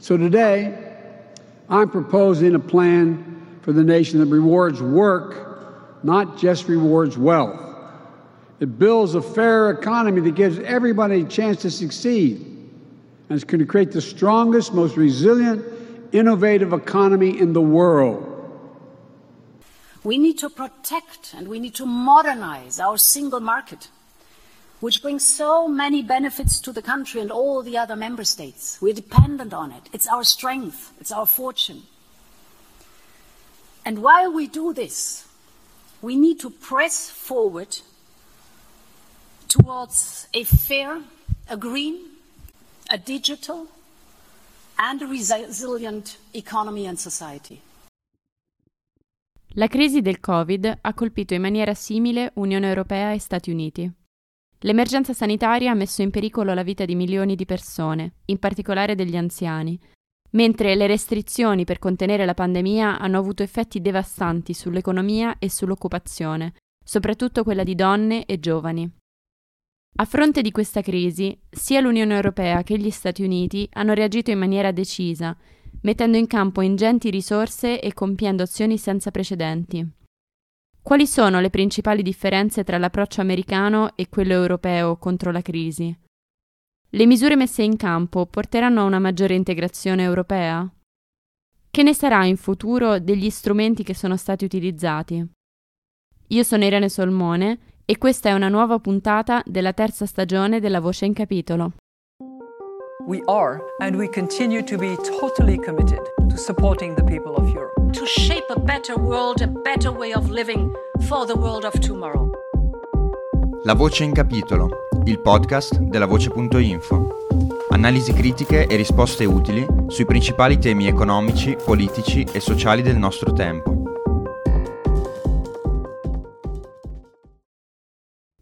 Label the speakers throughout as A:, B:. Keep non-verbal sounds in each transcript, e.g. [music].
A: So today, I'm proposing a plan for the nation that rewards work, not just rewards wealth. It builds a fair economy that gives everybody a chance to succeed. And it's going to create the strongest, most resilient, innovative economy in the world.
B: We need to protect and we need to modernize our single market, which brings so many benefits to the country and all the other member states. We're dependent on it. It's our strength, it's our fortune. And while we do this, we need to press forward towards a fair, a green, a digital, and a resilient economy and society.
C: La crisi del Covid ha colpito in maniera simile Unione Europea e Stati Uniti. L'emergenza sanitaria ha messo in pericolo la vita di milioni di persone, in particolare degli anziani, mentre le restrizioni per contenere la pandemia hanno avuto effetti devastanti sull'economia e sull'occupazione, soprattutto quella di donne e giovani. A fronte di questa crisi, sia l'Unione Europea che gli Stati Uniti hanno reagito in maniera decisa, mettendo in campo ingenti risorse e compiendo azioni senza precedenti. Quali sono le principali differenze tra l'approccio americano e quello europeo contro la crisi? Le misure messe in campo porteranno a una maggiore integrazione europea? Che ne sarà in futuro degli strumenti che sono stati utilizzati? Io sono Irene Solmone e questa è una nuova puntata della terza stagione della Voce in Capitolo.
D: We are and we continue to be totally committed to supporting the people of Europe.
B: To shape a better world, a better way of living for the world of tomorrow.
E: La Voce in Capitolo, il podcast della Voce.info. Analisi critiche e risposte utili sui principali temi economici, politici e sociali del nostro tempo.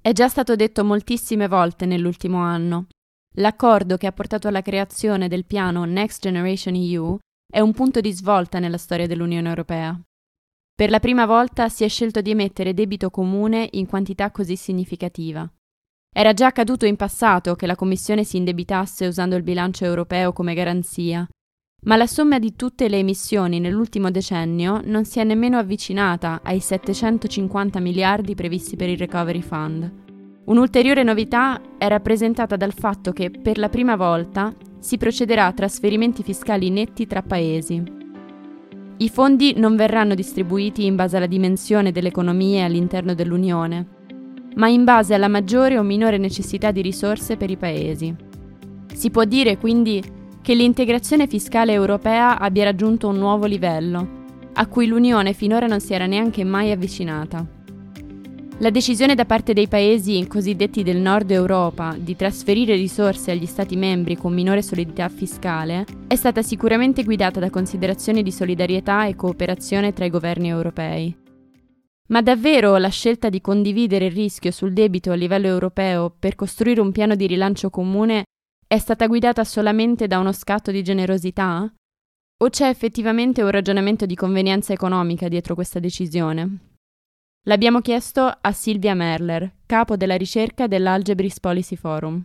C: È già stato detto moltissime volte nell'ultimo anno. L'accordo che ha portato alla creazione del piano Next Generation EU è un punto di svolta nella storia dell'Unione Europea. Per la prima volta si è scelto di emettere debito comune in quantità così significativa. Era già accaduto in passato che la Commissione si indebitasse usando il bilancio europeo come garanzia, ma la somma di tutte le emissioni nell'ultimo decennio non si è nemmeno avvicinata ai 750 miliardi previsti per il Recovery Fund. Un'ulteriore novità è rappresentata dal fatto che per la prima volta si procederà a trasferimenti fiscali netti tra paesi. I fondi non verranno distribuiti in base alla dimensione delle economie all'interno dell'Unione, ma in base alla maggiore o minore necessità di risorse per i paesi. Si può dire quindi che l'integrazione fiscale europea abbia raggiunto un nuovo livello, a cui l'Unione finora non si era neanche mai avvicinata. La decisione da parte dei paesi cosiddetti del nord Europa di trasferire risorse agli Stati membri con minore solidità fiscale è stata sicuramente guidata da considerazioni di solidarietà e cooperazione tra i governi europei. Ma davvero la scelta di condividere il rischio sul debito a livello europeo per costruire un piano di rilancio comune è stata guidata solamente da uno scatto di generosità? O c'è effettivamente un ragionamento di convenienza economica dietro questa decisione? L'abbiamo chiesto a Silvia Merler, capo della ricerca dell'Algebris Policy Forum.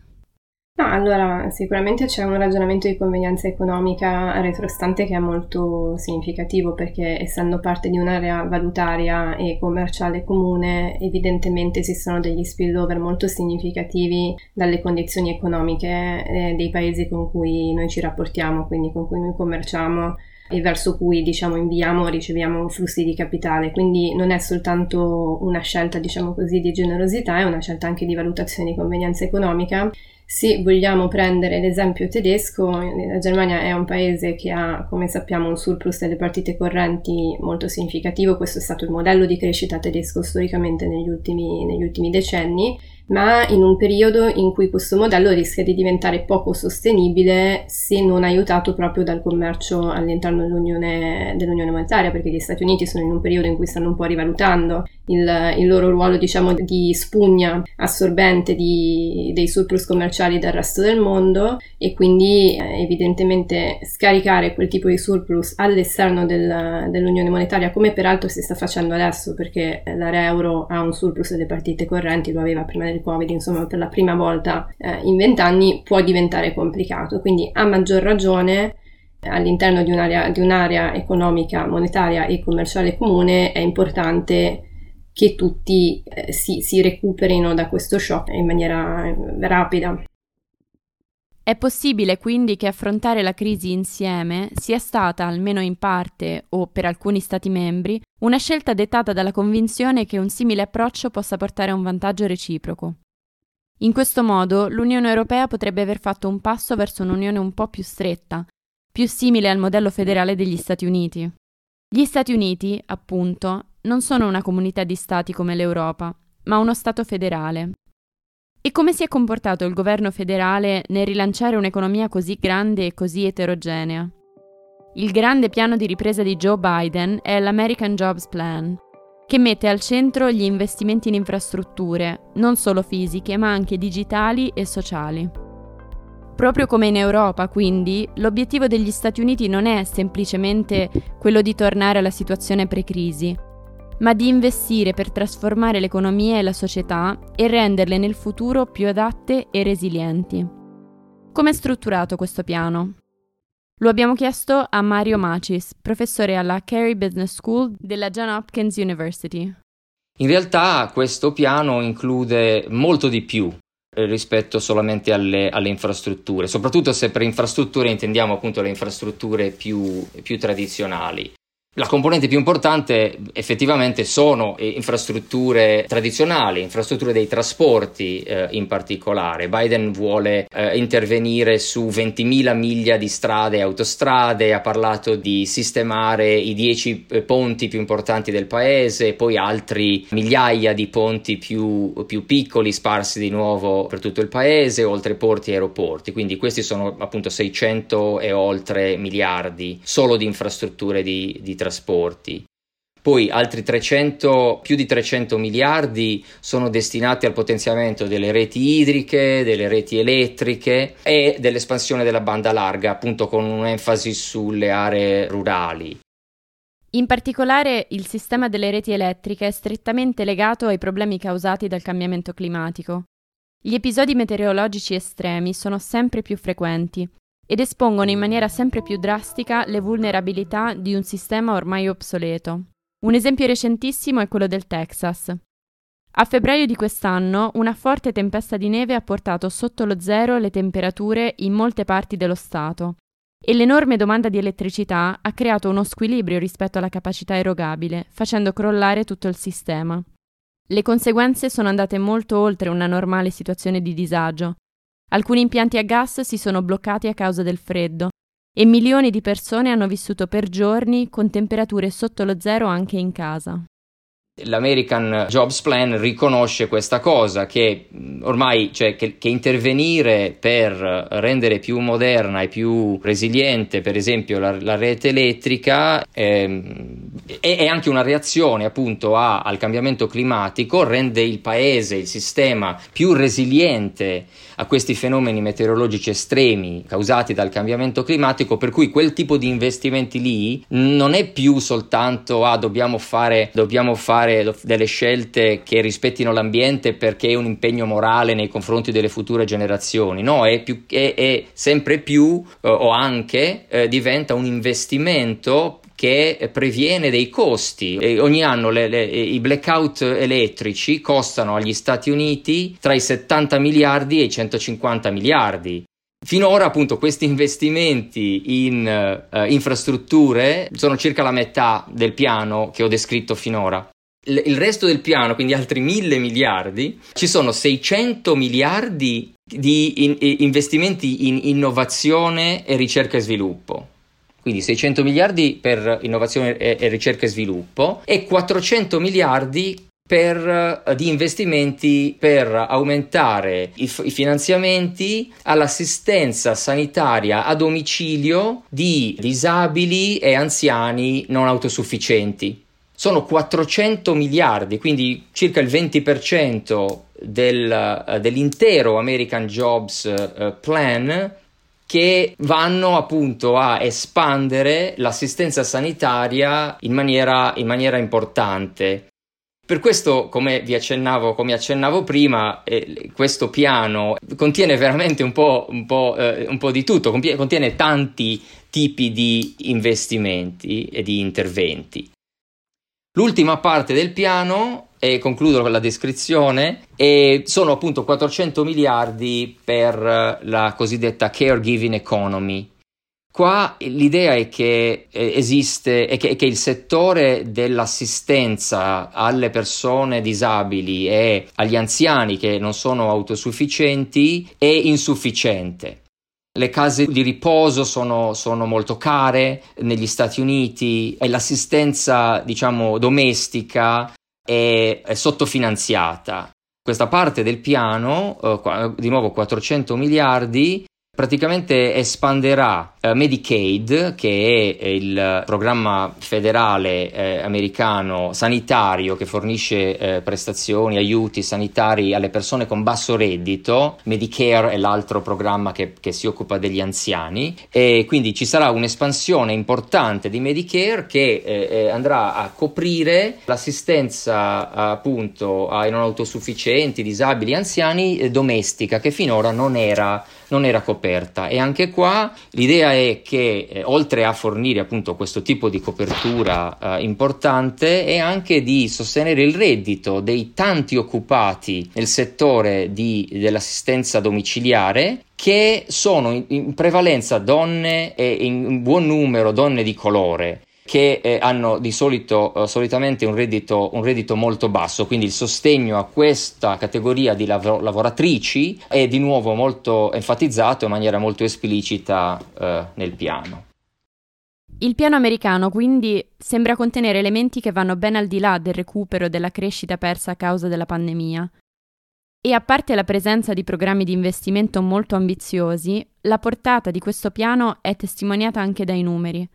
F: No, allora sicuramente c'è un ragionamento di convenienza economica retrostante che è molto significativo perché essendo parte di un'area valutaria e commerciale comune evidentemente esistono degli spillover molto significativi dalle condizioni economiche eh, dei paesi con cui noi ci rapportiamo, quindi con cui noi commerciamo e verso cui diciamo inviamo o riceviamo flussi di capitale. Quindi non è soltanto una scelta diciamo così di generosità è una scelta anche di valutazione di convenienza economica. Se vogliamo prendere l'esempio tedesco, la Germania è un paese che ha, come sappiamo, un surplus delle partite correnti molto significativo, questo è stato il modello di crescita tedesco storicamente negli ultimi, negli ultimi decenni ma in un periodo in cui questo modello rischia di diventare poco sostenibile se non aiutato proprio dal commercio all'interno dell'Unione, dell'Unione monetaria, perché gli Stati Uniti sono in un periodo in cui stanno un po' rivalutando il, il loro ruolo diciamo di spugna assorbente di, dei surplus commerciali del resto del mondo e quindi eh, evidentemente scaricare quel tipo di surplus all'esterno del, dell'Unione monetaria come peraltro si sta facendo adesso perché l'area euro ha un surplus delle partite correnti, lo aveva prima del Covid, insomma per la prima volta eh, in vent'anni può diventare complicato, quindi a maggior ragione all'interno di un'area, di un'area economica, monetaria e commerciale comune è importante che tutti eh, si, si recuperino da questo shock in maniera eh, rapida.
C: È possibile quindi che affrontare la crisi insieme sia stata, almeno in parte o per alcuni Stati membri, una scelta dettata dalla convinzione che un simile approccio possa portare a un vantaggio reciproco. In questo modo l'Unione Europea potrebbe aver fatto un passo verso un'unione un po' più stretta, più simile al modello federale degli Stati Uniti. Gli Stati Uniti, appunto, non sono una comunità di Stati come l'Europa, ma uno Stato federale, e come si è comportato il governo federale nel rilanciare un'economia così grande e così eterogenea? Il grande piano di ripresa di Joe Biden è l'American Jobs Plan, che mette al centro gli investimenti in infrastrutture, non solo fisiche, ma anche digitali e sociali. Proprio come in Europa, quindi, l'obiettivo degli Stati Uniti non è semplicemente quello di tornare alla situazione pre-crisi, ma di investire per trasformare l'economia e la società e renderle nel futuro più adatte e resilienti. Come è strutturato questo piano? Lo abbiamo chiesto a Mario Macis, professore alla Carey Business School della John Hopkins University.
G: In realtà questo piano include molto di più eh, rispetto solamente alle, alle, infrastrutture, soprattutto se per infrastrutture intendiamo appunto le infrastrutture più, più tradizionali. La componente più importante effettivamente sono infrastrutture tradizionali, infrastrutture dei trasporti eh, in particolare. Biden vuole eh, intervenire su 20.000 miglia di strade e autostrade, ha parlato di sistemare i 10 eh, ponti più importanti del paese, poi altri migliaia di ponti più, più piccoli sparsi di nuovo per tutto il paese, oltre porti e aeroporti. Quindi questi sono appunto 600 e oltre miliardi solo di infrastrutture di, di trasporti. Poi altri 300, più di 300 miliardi sono destinati al potenziamento delle reti idriche, delle reti elettriche e dell'espansione della banda larga, appunto con un'enfasi sulle aree rurali.
C: In particolare il sistema delle reti elettriche è strettamente legato ai problemi causati dal cambiamento climatico. Gli episodi meteorologici estremi sono sempre più frequenti ed espongono in maniera sempre più drastica le vulnerabilità di un sistema ormai obsoleto. Un esempio recentissimo è quello del Texas. A febbraio di quest'anno una forte tempesta di neve ha portato sotto lo zero le temperature in molte parti dello Stato e l'enorme domanda di elettricità ha creato uno squilibrio rispetto alla capacità erogabile, facendo crollare tutto il sistema. Le conseguenze sono andate molto oltre una normale situazione di disagio Alcuni impianti a gas si sono bloccati a causa del freddo e milioni di persone hanno vissuto per giorni con temperature sotto lo zero anche in casa.
G: L'American Jobs Plan riconosce questa cosa, che ormai cioè, che, che, intervenire per rendere più moderna e più resiliente, per esempio, la, la rete elettrica eh, è, è, anche una reazione appunto a, al cambiamento climatico, rende il paese, il sistema più resiliente a questi fenomeni meteorologici estremi causati dal cambiamento climatico, per cui quel tipo di investimenti lì non è più soltanto ah, dobbiamo fare, dobbiamo fare delle scelte che rispettino l'ambiente perché è un impegno morale nei confronti delle future generazioni, no, è, più, è, è sempre più eh, o anche eh, diventa un investimento che previene dei costi. E ogni anno le, le, i blackout elettrici costano agli Stati Uniti tra i 70 miliardi e i 150 miliardi. Finora appunto questi investimenti in uh, infrastrutture sono circa la metà del piano che ho descritto finora. Il resto del piano, quindi altri mille miliardi, ci sono 600 miliardi di in- investimenti in innovazione e ricerca e sviluppo quindi 600 miliardi per innovazione e, e ricerca e sviluppo e 400 miliardi per, uh, di investimenti per aumentare i, f- i, finanziamenti all'assistenza sanitaria a domicilio di disabili e anziani non autosufficienti. Sono 400 miliardi, quindi circa il 20% del, uh, dell'intero American Jobs uh, Plan che vanno appunto a espandere l'assistenza sanitaria in maniera, in maniera importante. Per questo, come vi accennavo, come accennavo prima, eh, questo piano contiene veramente un po', un po', eh, un po di tutto, contiene tanti tipi di investimenti e di interventi. L'ultima parte del piano, e concludo con la descrizione, sono appunto 400 miliardi per la cosiddetta caregiving economy, Qua l'idea è che eh, esiste è che, che, il settore dell'assistenza alle persone disabili e agli anziani che non sono autosufficienti è insufficiente. Le case di riposo sono, sono molto care negli Stati Uniti e l'assistenza, diciamo, domestica è, è sottofinanziata. Questa parte del piano, eh, di nuovo 400 miliardi, praticamente espanderà eh, Medicaid, che è il programma federale eh, americano sanitario che fornisce eh, prestazioni, aiuti sanitari alle persone con basso reddito. Medicare è l'altro programma che, che si occupa degli anziani e quindi ci sarà un'espansione importante di Medicare che eh, eh, andrà a coprire l'assistenza appunto ai non autosufficienti, disabili, anziani eh, domestica che finora non era non era coperta. E anche qua l'idea è che eh, oltre a fornire appunto questo tipo di copertura eh, importante è anche di sostenere il reddito dei tanti occupati nel settore di, dell'assistenza domiciliare che sono in, in prevalenza donne e in buon numero donne di colore che eh, hanno di solito eh, solitamente un reddito, un reddito, molto basso, quindi il sostegno a questa categoria di lav- lavoratrici è di nuovo molto enfatizzato in maniera molto esplicita eh, nel piano.
C: Il piano americano quindi sembra contenere elementi che vanno ben al di là del recupero della crescita persa a causa della pandemia. E a parte la presenza di programmi di investimento molto ambiziosi, la portata di questo piano è testimoniata anche dai numeri.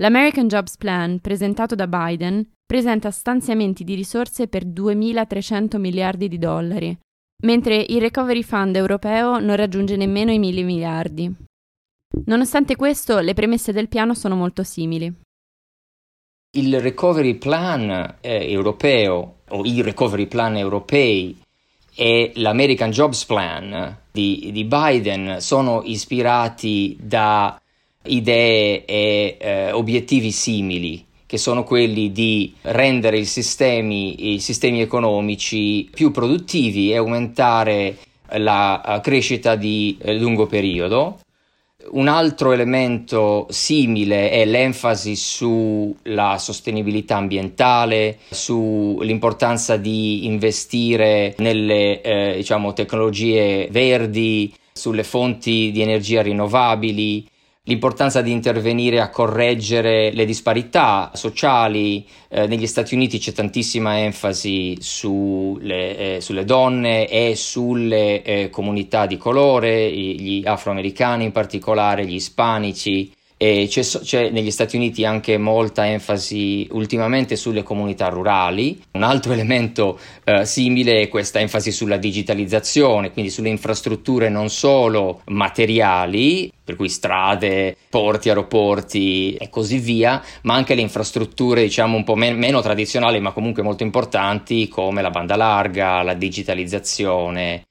C: L'American Jobs Plan, presentato da Biden, presenta stanziamenti di risorse per 2.300 miliardi di dollari, mentre il Recovery Fund europeo non raggiunge nemmeno i 1.000 miliardi. Nonostante questo, le premesse del piano sono molto simili.
G: Il Recovery Plan eh, europeo o i Recovery Plan europei e l'American Jobs Plan di, di Biden sono ispirati da idee e eh, obiettivi simili che sono quelli di rendere i sistemi, i sistemi economici più produttivi e aumentare la eh, crescita di eh, lungo periodo. Un altro elemento simile è l'enfasi sulla sostenibilità ambientale, sull'importanza di investire nelle eh, diciamo, tecnologie verdi, sulle fonti di energia rinnovabili, l'importanza di intervenire a correggere le disparità sociali. Eh, negli Stati Uniti c'è tantissima enfasi sulle, eh, sulle donne e sulle eh, comunità di colore, gli afroamericani in particolare, gli ispanici. C'è, c'è, negli Stati Uniti anche molta enfasi ultimamente sulle comunità rurali. Un altro [laughs] elemento eh, simile è questa enfasi sulla digitalizzazione, quindi sulle infrastrutture non solo materiali, per cui strade, porti, aeroporti e così via, ma anche le infrastrutture diciamo un po' men- meno tradizionali ma comunque molto importanti come la banda larga, la digitalizzazione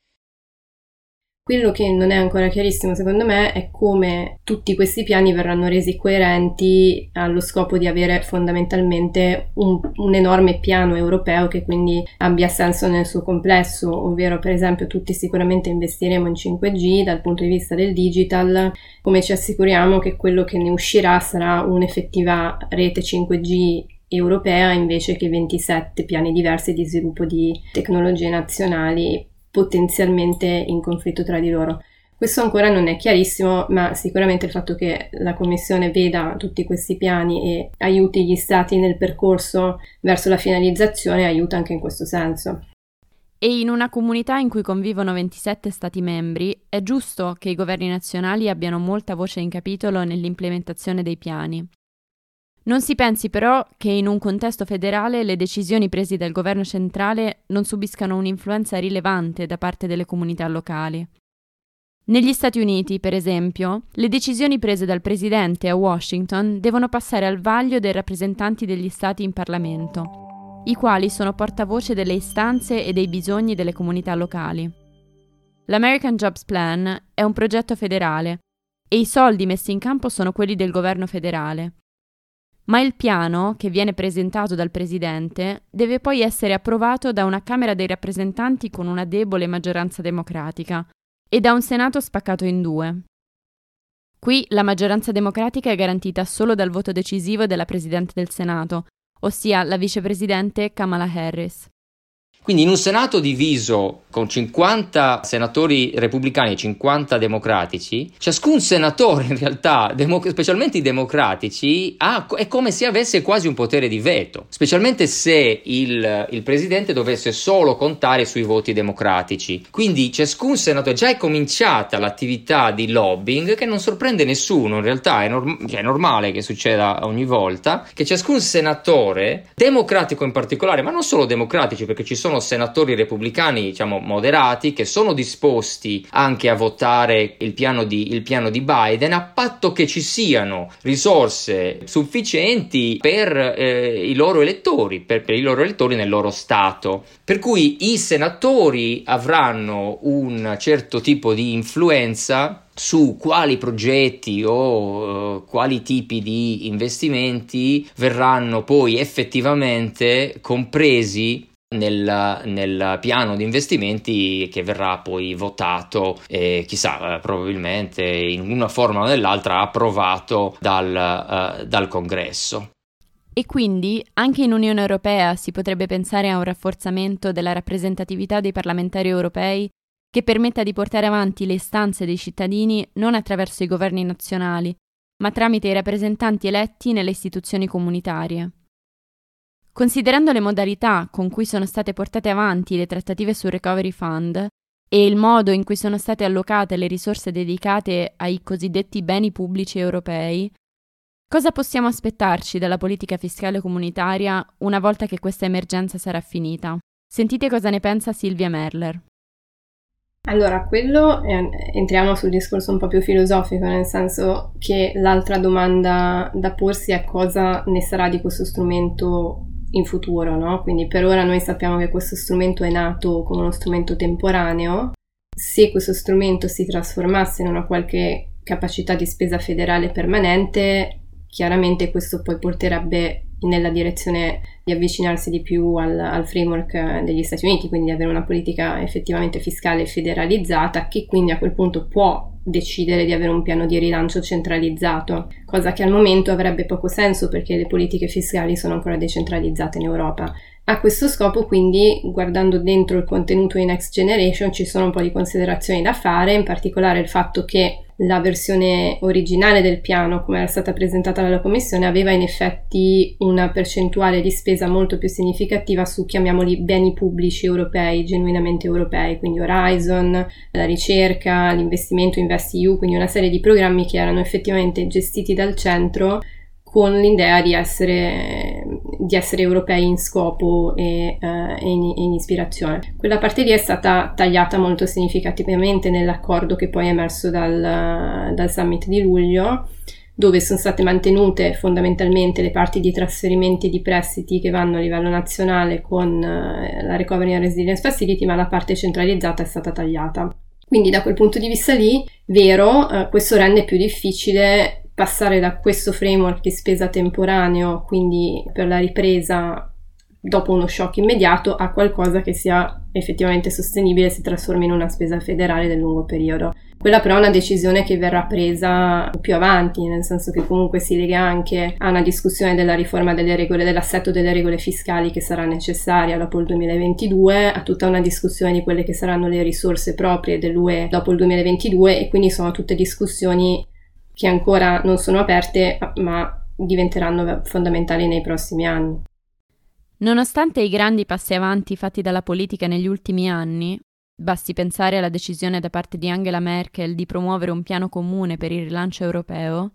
F: quello che non è ancora chiarissimo secondo me è come tutti questi piani verranno resi coerenti allo scopo di avere fondamentalmente un, un, enorme piano europeo che quindi abbia senso nel suo complesso, ovvero per esempio tutti sicuramente investiremo in 5G dal punto di vista del digital, come ci assicuriamo che quello che ne uscirà sarà un'effettiva rete 5G europea invece che 27 piani diversi di sviluppo di tecnologie nazionali potenzialmente in conflitto tra di loro. Questo ancora non è chiarissimo, ma sicuramente il fatto che la Commissione veda tutti questi piani e aiuti gli Stati nel percorso verso la finalizzazione aiuta anche in questo senso.
C: E in una comunità in cui convivono 27 Stati membri, è giusto che i governi nazionali abbiano molta voce in capitolo nell'implementazione dei piani. Non si pensi però che in un contesto federale le decisioni prese dal governo centrale non subiscano un'influenza rilevante da parte delle comunità locali. Negli Stati Uniti, per esempio, le decisioni prese dal presidente a Washington devono passare al vaglio dei rappresentanti degli Stati in Parlamento, i quali sono portavoce delle istanze e dei bisogni delle comunità locali. L'American Jobs Plan è un progetto federale e i soldi messi in campo sono quelli del governo federale. Ma il piano, che viene presentato dal Presidente, deve poi essere approvato da una Camera dei rappresentanti con una debole maggioranza democratica e da un Senato spaccato in due. Qui la maggioranza democratica è garantita solo dal voto decisivo della Presidente del Senato, ossia la vicepresidente Kamala Harris.
G: Quindi in un Senato diviso con 50 senatori repubblicani e 50 democratici, ciascun senatore in realtà, demo- specialmente i democratici, ha, è come se avesse quasi un potere di veto, specialmente se il, il, presidente dovesse solo contare sui voti democratici. Quindi ciascun senatore, già è cominciata l'attività di lobbying che non sorprende nessuno, in realtà è, norm- cioè è normale che succeda ogni volta, che ciascun senatore, democratico in particolare, ma non solo democratici perché ci sono senatori repubblicani, diciamo, moderati che sono disposti anche a votare il piano di, il piano di Biden a patto che ci siano risorse sufficienti per eh, i loro elettori, per, per i loro elettori nel loro Stato. Per cui i senatori avranno un certo tipo di influenza su quali progetti o uh, quali tipi di investimenti verranno poi effettivamente compresi nel, nel, piano di investimenti che verrà poi votato e chissà, eh, probabilmente in una forma o nell'altra approvato dal, uh, dal Congresso.
C: E quindi anche in Unione Europea si potrebbe pensare a un rafforzamento della rappresentatività dei parlamentari europei che permetta di portare avanti le istanze dei cittadini non attraverso i governi nazionali, ma tramite i rappresentanti eletti nelle istituzioni comunitarie. Considerando le modalità con cui sono state portate avanti le trattative sul Recovery Fund e il modo in cui sono state allocate le risorse dedicate ai cosiddetti beni pubblici europei, cosa possiamo aspettarci dalla politica fiscale comunitaria una volta che questa emergenza sarà finita? Sentite cosa ne pensa Silvia Merler.
F: Allora, quello eh, entriamo sul discorso un po' più filosofico, nel senso che l'altra domanda da porsi è cosa ne sarà di questo strumento in futuro, no? Quindi per ora noi sappiamo che questo strumento è nato come uno strumento temporaneo. Se questo strumento si trasformasse in una qualche capacità di spesa federale permanente, chiaramente questo poi porterebbe nella direzione di avvicinarsi di più al, al, framework degli Stati Uniti, quindi di avere una politica effettivamente fiscale federalizzata che quindi a quel punto può decidere di avere un piano di rilancio centralizzato, cosa che al momento avrebbe poco senso perché le politiche fiscali sono ancora decentralizzate in Europa. A questo scopo, quindi, guardando dentro il contenuto di Next Generation, ci sono un po' di considerazioni da fare, in particolare il fatto che la versione originale del piano, come era stata presentata dalla Commissione, aveva in effetti una percentuale di spesa molto più significativa su, chiamiamoli, beni pubblici europei, genuinamente europei, quindi Horizon, la ricerca, l'investimento InvestEU, quindi una serie di programmi che erano effettivamente gestiti dal centro con l'idea di essere, di essere europei in scopo e, uh, e, in, in, ispirazione. Quella parte lì è stata tagliata molto significativamente nell'accordo che poi è emerso dal, dal summit di luglio dove sono state mantenute fondamentalmente le parti di trasferimenti di prestiti che vanno a livello nazionale con uh, la Recovery and Resilience Facility, ma la parte centralizzata è stata tagliata. Quindi da quel punto di vista lì, vero, uh, questo rende più difficile passare da questo framework di spesa temporaneo, quindi per la ripresa dopo uno shock immediato, a qualcosa che sia effettivamente sostenibile e si trasformi in una spesa federale del lungo periodo. Quella però è una decisione che verrà presa più avanti, nel senso che comunque si lega anche a una discussione della riforma delle regole, dell'assetto delle regole fiscali che sarà necessaria dopo il 2022, a tutta una discussione di quelle che saranno le risorse proprie dell'UE dopo il 2022 e quindi sono tutte discussioni che ancora non sono aperte ma diventeranno fondamentali nei prossimi anni.
C: Nonostante i grandi passi avanti fatti dalla politica negli ultimi anni, basti pensare alla decisione da parte di Angela Merkel di promuovere un piano comune per il rilancio europeo,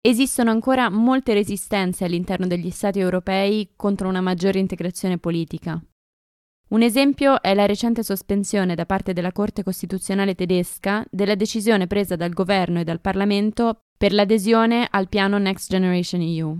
C: esistono ancora molte resistenze all'interno degli Stati europei contro una maggiore integrazione politica. Un esempio è la recente sospensione da parte della Corte Costituzionale tedesca della decisione presa dal governo e dal Parlamento per l'adesione al piano Next Generation EU.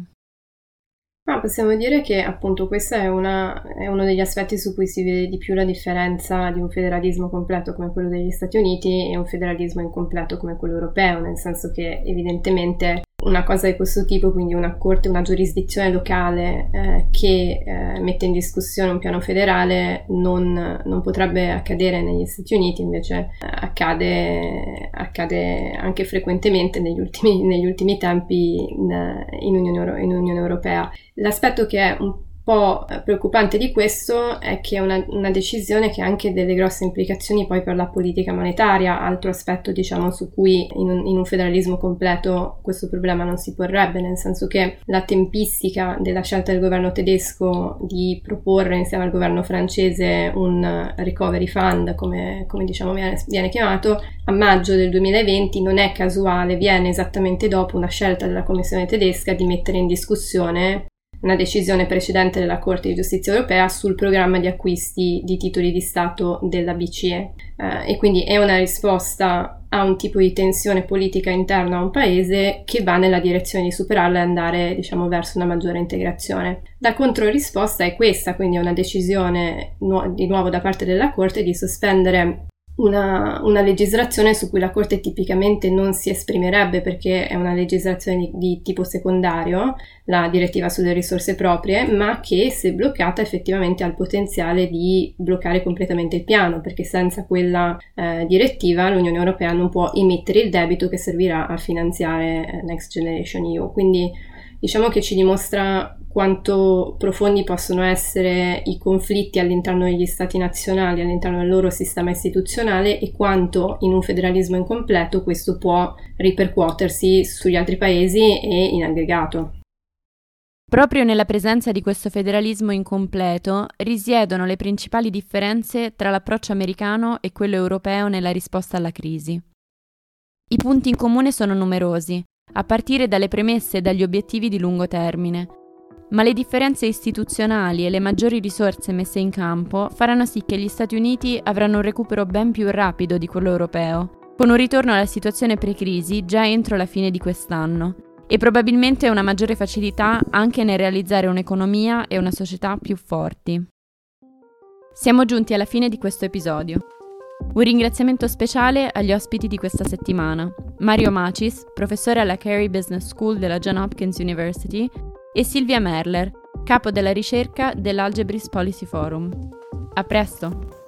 F: Ah, possiamo dire che appunto questo è, una, è, uno degli aspetti su cui si vede di più la differenza di un federalismo completo come quello degli Stati Uniti e un federalismo incompleto come quello europeo, nel senso che evidentemente una cosa di questo tipo, quindi una corte, una giurisdizione locale eh, che eh, mette in discussione un piano federale non, non, potrebbe accadere negli Stati Uniti, invece eh, accade, accade, anche frequentemente negli ultimi, negli ultimi tempi in, in, Unione, in Unione Europea. L'aspetto che è un po' preoccupante di questo è che è una, una, decisione che ha anche delle grosse implicazioni poi per la politica monetaria, altro aspetto diciamo su cui in un, in un, federalismo completo questo problema non si porrebbe, nel senso che la tempistica della scelta del governo tedesco di proporre insieme al governo francese un recovery fund, come, come diciamo viene, viene chiamato, a maggio del 2020 non è casuale, viene esattamente dopo una scelta della Commissione tedesca di mettere in discussione una decisione precedente della Corte di giustizia europea sul programma di acquisti di titoli di Stato della BCE eh, e quindi è una risposta a un tipo di tensione politica interna a un paese che va nella direzione di superarla e andare diciamo verso una maggiore integrazione. La controrisposta è questa, quindi è una decisione nu- di nuovo da parte della Corte di sospendere una, una, legislazione su cui la Corte tipicamente non si esprimerebbe perché è una legislazione di, di, tipo secondario, la direttiva sulle risorse proprie, ma che se bloccata effettivamente ha il potenziale di bloccare completamente il piano, perché senza quella eh, direttiva l'Unione Europea non può emettere il debito che servirà a finanziare eh, Next Generation EU. Quindi diciamo che ci dimostra quanto profondi possono essere i conflitti all'interno degli stati nazionali, all'interno del loro sistema istituzionale e quanto in un federalismo incompleto questo può ripercuotersi sugli altri paesi e in aggregato.
C: Proprio nella presenza di questo federalismo incompleto risiedono le principali differenze tra l'approccio americano e quello europeo nella risposta alla crisi. I punti in comune sono numerosi, a partire dalle premesse e dagli obiettivi di lungo termine, ma le differenze istituzionali e le maggiori risorse messe in campo faranno sì che gli Stati Uniti avranno un recupero ben più rapido di quello europeo, con un ritorno alla situazione pre-crisi già entro la fine di quest'anno, e probabilmente una maggiore facilità anche nel realizzare un'economia e una società più forti. Siamo giunti alla fine di questo episodio. Un ringraziamento speciale agli ospiti di questa settimana. Mario Macis, professore alla Carey Business School della John Hopkins University, e Silvia Merler, capo della ricerca dell'Algebris Policy Forum. A presto!